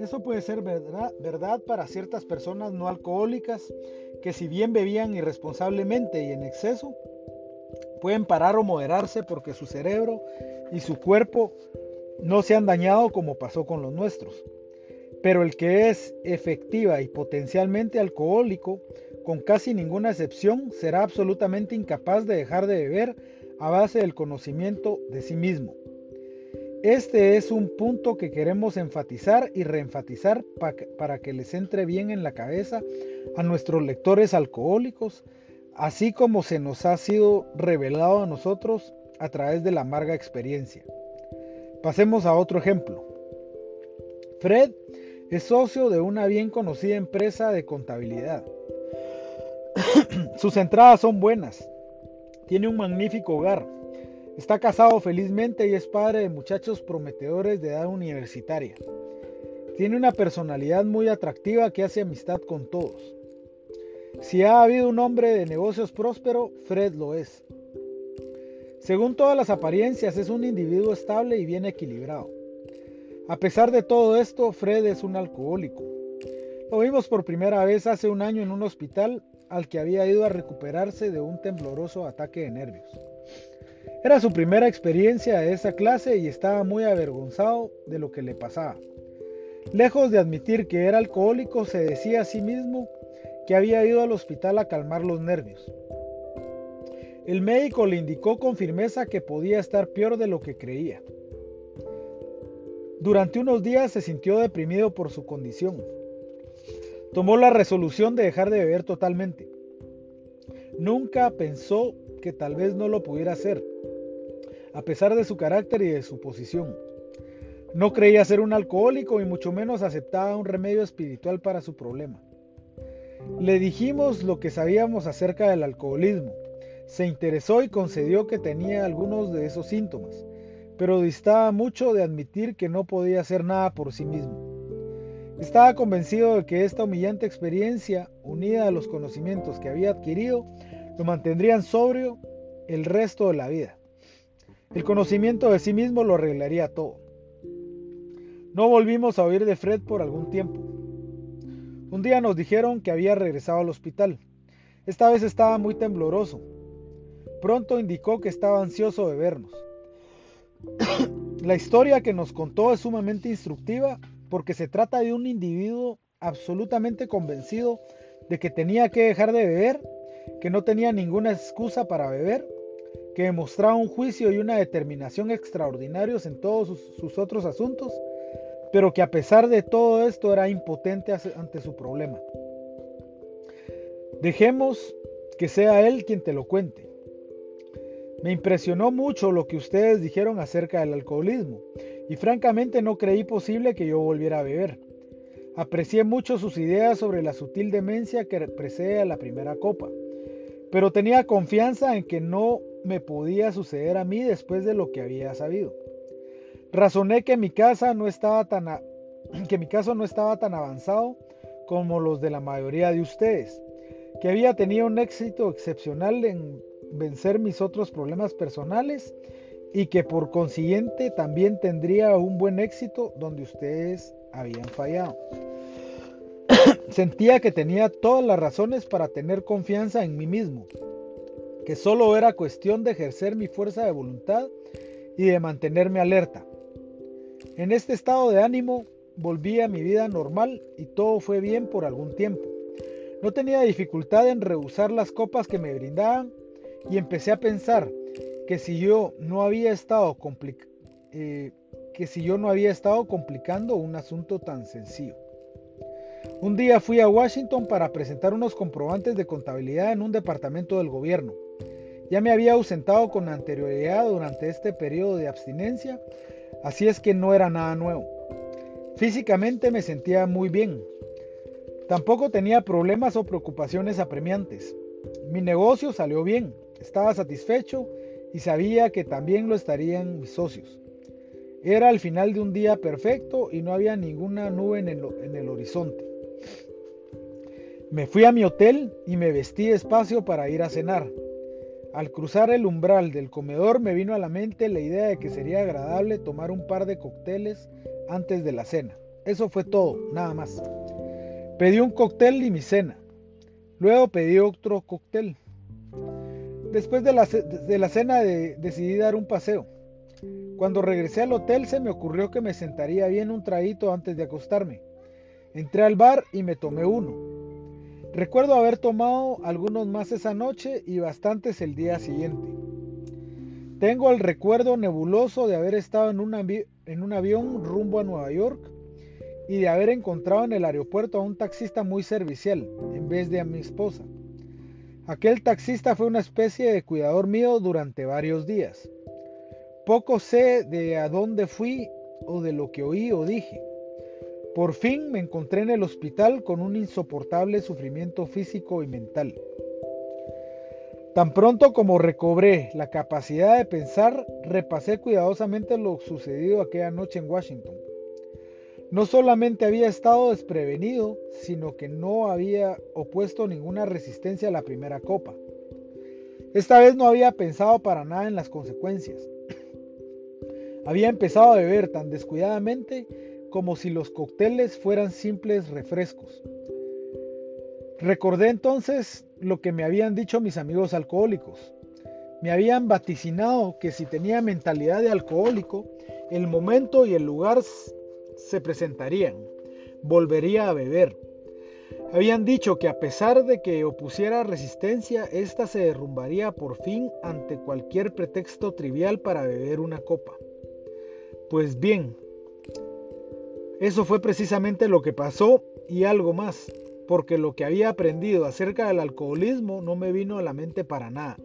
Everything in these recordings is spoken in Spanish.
Eso puede ser verdad, verdad, para ciertas personas no alcohólicas que si bien bebían irresponsablemente y en exceso, pueden parar o moderarse porque su cerebro y su cuerpo no se han dañado como pasó con los nuestros. Pero el que es efectiva y potencialmente alcohólico, con casi ninguna excepción, será absolutamente incapaz de dejar de beber a base del conocimiento de sí mismo. Este es un punto que queremos enfatizar y reenfatizar para que les entre bien en la cabeza a nuestros lectores alcohólicos, así como se nos ha sido revelado a nosotros a través de la amarga experiencia. Pasemos a otro ejemplo. Fred es socio de una bien conocida empresa de contabilidad. Sus entradas son buenas. Tiene un magnífico hogar Está casado felizmente y es padre de muchachos prometedores de edad universitaria. Tiene una personalidad muy atractiva que hace amistad con todos. Si ha habido un hombre de negocios próspero, Fred lo es. Según todas las apariencias, es un individuo estable y bien equilibrado. A pesar de todo esto, Fred es un alcohólico. Lo vimos por primera vez hace un año en un hospital al que había ido a recuperarse de un tembloroso ataque de nervios. Era su primera experiencia de esa clase y estaba muy avergonzado de lo que le pasaba. Lejos de admitir que era alcohólico, se decía a sí mismo que había ido al hospital a calmar los nervios. El médico le indicó con firmeza que podía estar peor de lo que creía. Durante unos días se sintió deprimido por su condición. Tomó la resolución de dejar de beber totalmente. Nunca pensó que tal vez no lo pudiera hacer, a pesar de su carácter y de su posición. No creía ser un alcohólico y mucho menos aceptaba un remedio espiritual para su problema. Le dijimos lo que sabíamos acerca del alcoholismo. Se interesó y concedió que tenía algunos de esos síntomas, pero distaba mucho de admitir que no podía hacer nada por sí mismo. Estaba convencido de que esta humillante experiencia, unida a los conocimientos que había adquirido, lo mantendrían sobrio el resto de la vida. El conocimiento de sí mismo lo arreglaría todo. No volvimos a oír de Fred por algún tiempo. Un día nos dijeron que había regresado al hospital. Esta vez estaba muy tembloroso. Pronto indicó que estaba ansioso de vernos. La historia que nos contó es sumamente instructiva porque se trata de un individuo absolutamente convencido de que tenía que dejar de beber, que no tenía ninguna excusa para beber que demostraba un juicio y una determinación extraordinarios en todos sus, otros asuntos, pero que a pesar de todo esto era impotente ante su problema. Dejemos que sea él quien te lo cuente. Me impresionó mucho lo que ustedes dijeron acerca del alcoholismo y francamente no creí posible que yo volviera a beber. Aprecié mucho sus ideas sobre la sutil demencia que precede a la primera copa, pero tenía confianza en que no me podía suceder a mí después de lo que había sabido. Razoné que mi casa que mi caso no estaba tan avanzado como los de la mayoría de ustedes, que había tenido un éxito excepcional en vencer mis otros problemas personales y que por consiguiente también tendría un buen éxito donde ustedes habían fallado. Sentía que tenía todas las razones para tener confianza en mí mismo que solo era cuestión de ejercer mi fuerza de voluntad y de mantenerme alerta. En este estado de ánimo volví a mi vida normal y todo fue bien por algún tiempo. No tenía dificultad en rehusar las copas que me brindaban y empecé a pensar que si yo no había estado eh, que si yo no había estado complicando un asunto tan sencillo. Un día fui a Washington para presentar unos comprobantes de contabilidad en un departamento del gobierno. Ya me había ausentado con anterioridad durante este periodo de abstinencia, así es que no era nada nuevo. Físicamente me sentía muy bien. Tampoco tenía problemas o preocupaciones apremiantes. Mi negocio salió bien, estaba satisfecho y sabía que también lo estarían mis socios. Era el final de un día perfecto y no había ninguna nube en el, en el horizonte. Me fui a mi hotel y me vestí despacio para ir a cenar. Al cruzar el umbral del comedor me vino a la mente la idea de que sería agradable tomar un par de cócteles antes de la cena. Eso fue todo, nada más. Pedí un cóctel y mi cena. Luego pedí otro cóctel. Después de la, cena decidí dar un paseo. Cuando regresé al hotel se me ocurrió que me sentaría bien un traguito antes de acostarme. Entré al bar y me tomé uno. Recuerdo haber tomado algunos más esa noche y bastantes el día siguiente. Tengo el recuerdo nebuloso de haber estado un, en un avión rumbo a Nueva York y de haber encontrado en el aeropuerto a un taxista muy servicial en vez de a mi esposa. Aquel taxista fue una especie de cuidador mío durante varios días. Poco sé de a dónde fui o de lo que oí o dije. Por fin me encontré en el hospital con un insoportable sufrimiento físico y mental. Tan pronto como recobré la capacidad de pensar, repasé cuidadosamente lo sucedido aquella noche en Washington. No solamente había estado desprevenido, sino que no había opuesto ninguna resistencia a la primera copa. Esta vez no había pensado para nada en las consecuencias. había empezado a beber tan descuidadamente como si los cócteles fueran simples refrescos. Recordé entonces lo que me habían dicho mis amigos alcohólicos. Me habían vaticinado que si tenía mentalidad de alcohólico, el momento y el lugar se presentarían. Volvería a beber. Habían dicho que a pesar de que opusiera resistencia, ésta se derrumbaría por fin ante cualquier pretexto trivial para beber una copa. Pues bien, eso fue precisamente lo que pasó y algo más, porque lo que había aprendido acerca del alcoholismo no me vino a la mente para nada.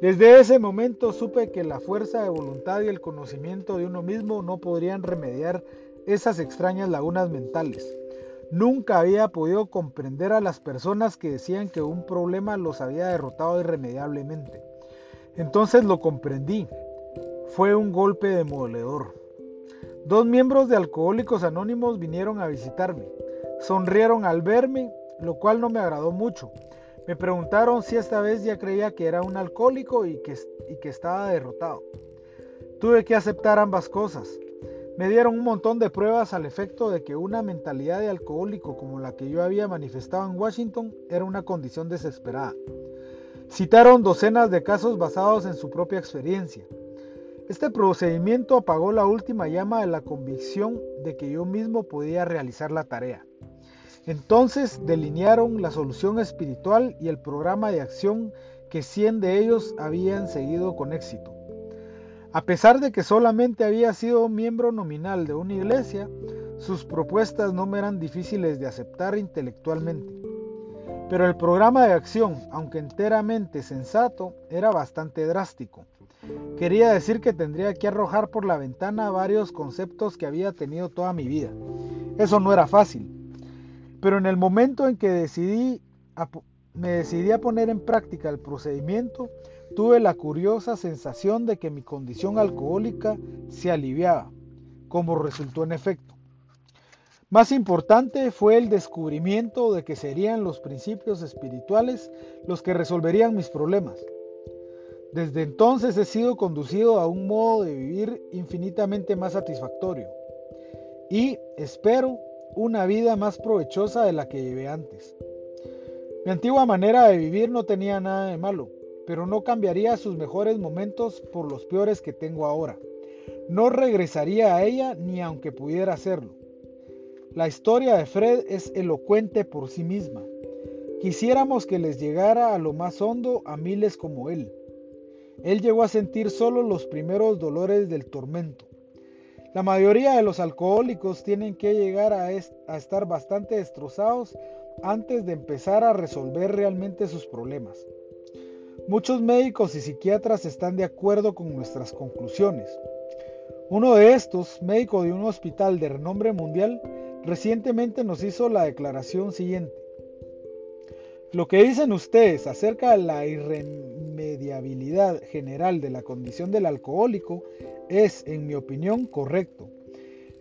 Desde ese momento supe que la fuerza de voluntad y el conocimiento de uno mismo no podrían remediar esas extrañas lagunas mentales. Nunca había podido comprender a las personas que decían que un problema los había derrotado irremediablemente. Entonces lo comprendí. Fue un golpe demoledor. Dos miembros de Alcohólicos Anónimos vinieron a visitarme. Sonrieron al verme, lo cual no me agradó mucho. Me preguntaron si esta vez ya creía que era un alcohólico y que, y que estaba derrotado. Tuve que aceptar ambas cosas. Me dieron un montón de pruebas al efecto de que una mentalidad de alcohólico como la que yo había manifestado en Washington era una condición desesperada. Citaron docenas de casos basados en su propia experiencia. Este procedimiento apagó la última llama de la convicción de que yo mismo podía realizar la tarea. Entonces delinearon la solución espiritual y el programa de acción que 100 de ellos habían seguido con éxito. A pesar de que solamente había sido miembro nominal de una iglesia, sus propuestas no me eran difíciles de aceptar intelectualmente. Pero el programa de acción, aunque enteramente sensato, era bastante drástico. Quería decir que tendría que arrojar por la ventana varios conceptos que había tenido toda mi vida. Eso no era fácil. Pero en el momento en que decidí me decidí a poner en práctica el procedimiento, tuve la curiosa sensación de que mi condición alcohólica se aliviaba, como resultó en efecto. Más importante fue el descubrimiento de que serían los principios espirituales los que resolverían mis problemas. Desde entonces he sido conducido a un modo de vivir infinitamente más satisfactorio y, espero, una vida más provechosa de la que llevé antes. Mi antigua manera de vivir no tenía nada de malo, pero no cambiaría sus mejores momentos por los peores que tengo ahora. No regresaría a ella ni aunque pudiera hacerlo. La historia de Fred es elocuente por sí misma. Quisiéramos que les llegara a lo más hondo a miles como él. Él llegó a sentir solo los primeros dolores del tormento. La mayoría de los alcohólicos tienen que llegar a, a estar bastante destrozados antes de empezar a resolver realmente sus problemas. Muchos médicos y psiquiatras están de acuerdo con nuestras conclusiones. Uno de estos, médico de un hospital de renombre mundial, recientemente nos hizo la declaración siguiente. Lo que dicen ustedes acerca de la irremediabilidad general de la condición del alcohólico es, en mi opinión, correcto.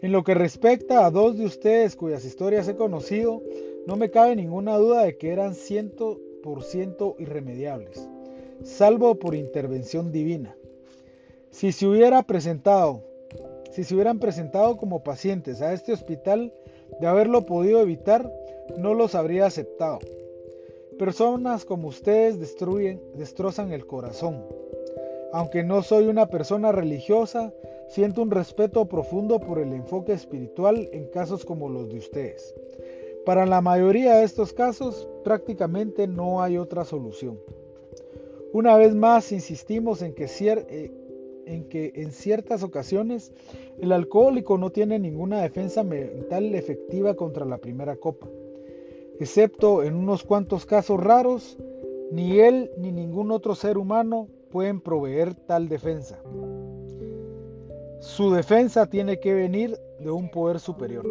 En lo que respecta a dos de ustedes cuyas historias he conocido, no me cabe ninguna duda de que eran 100% irremediables. Salvo por intervención divina. Si se hubiera presentado, si se hubieran presentado como pacientes a este hospital, de haberlo podido evitar, no los habría aceptado. Personas como ustedes destruyen, destrozan el corazón. Aunque no soy una persona religiosa, siento un respeto profundo por el enfoque espiritual en casos como los de ustedes. Para la mayoría de estos casos, prácticamente no hay otra solución. Una vez más, insistimos en que, eh, en que en ciertas ocasiones el alcohólico no tiene ninguna defensa mental efectiva contra la primera copa. Excepto en unos cuantos casos raros, ni él ni ningún otro ser humano pueden proveer tal defensa. Su defensa tiene que venir de un poder superior.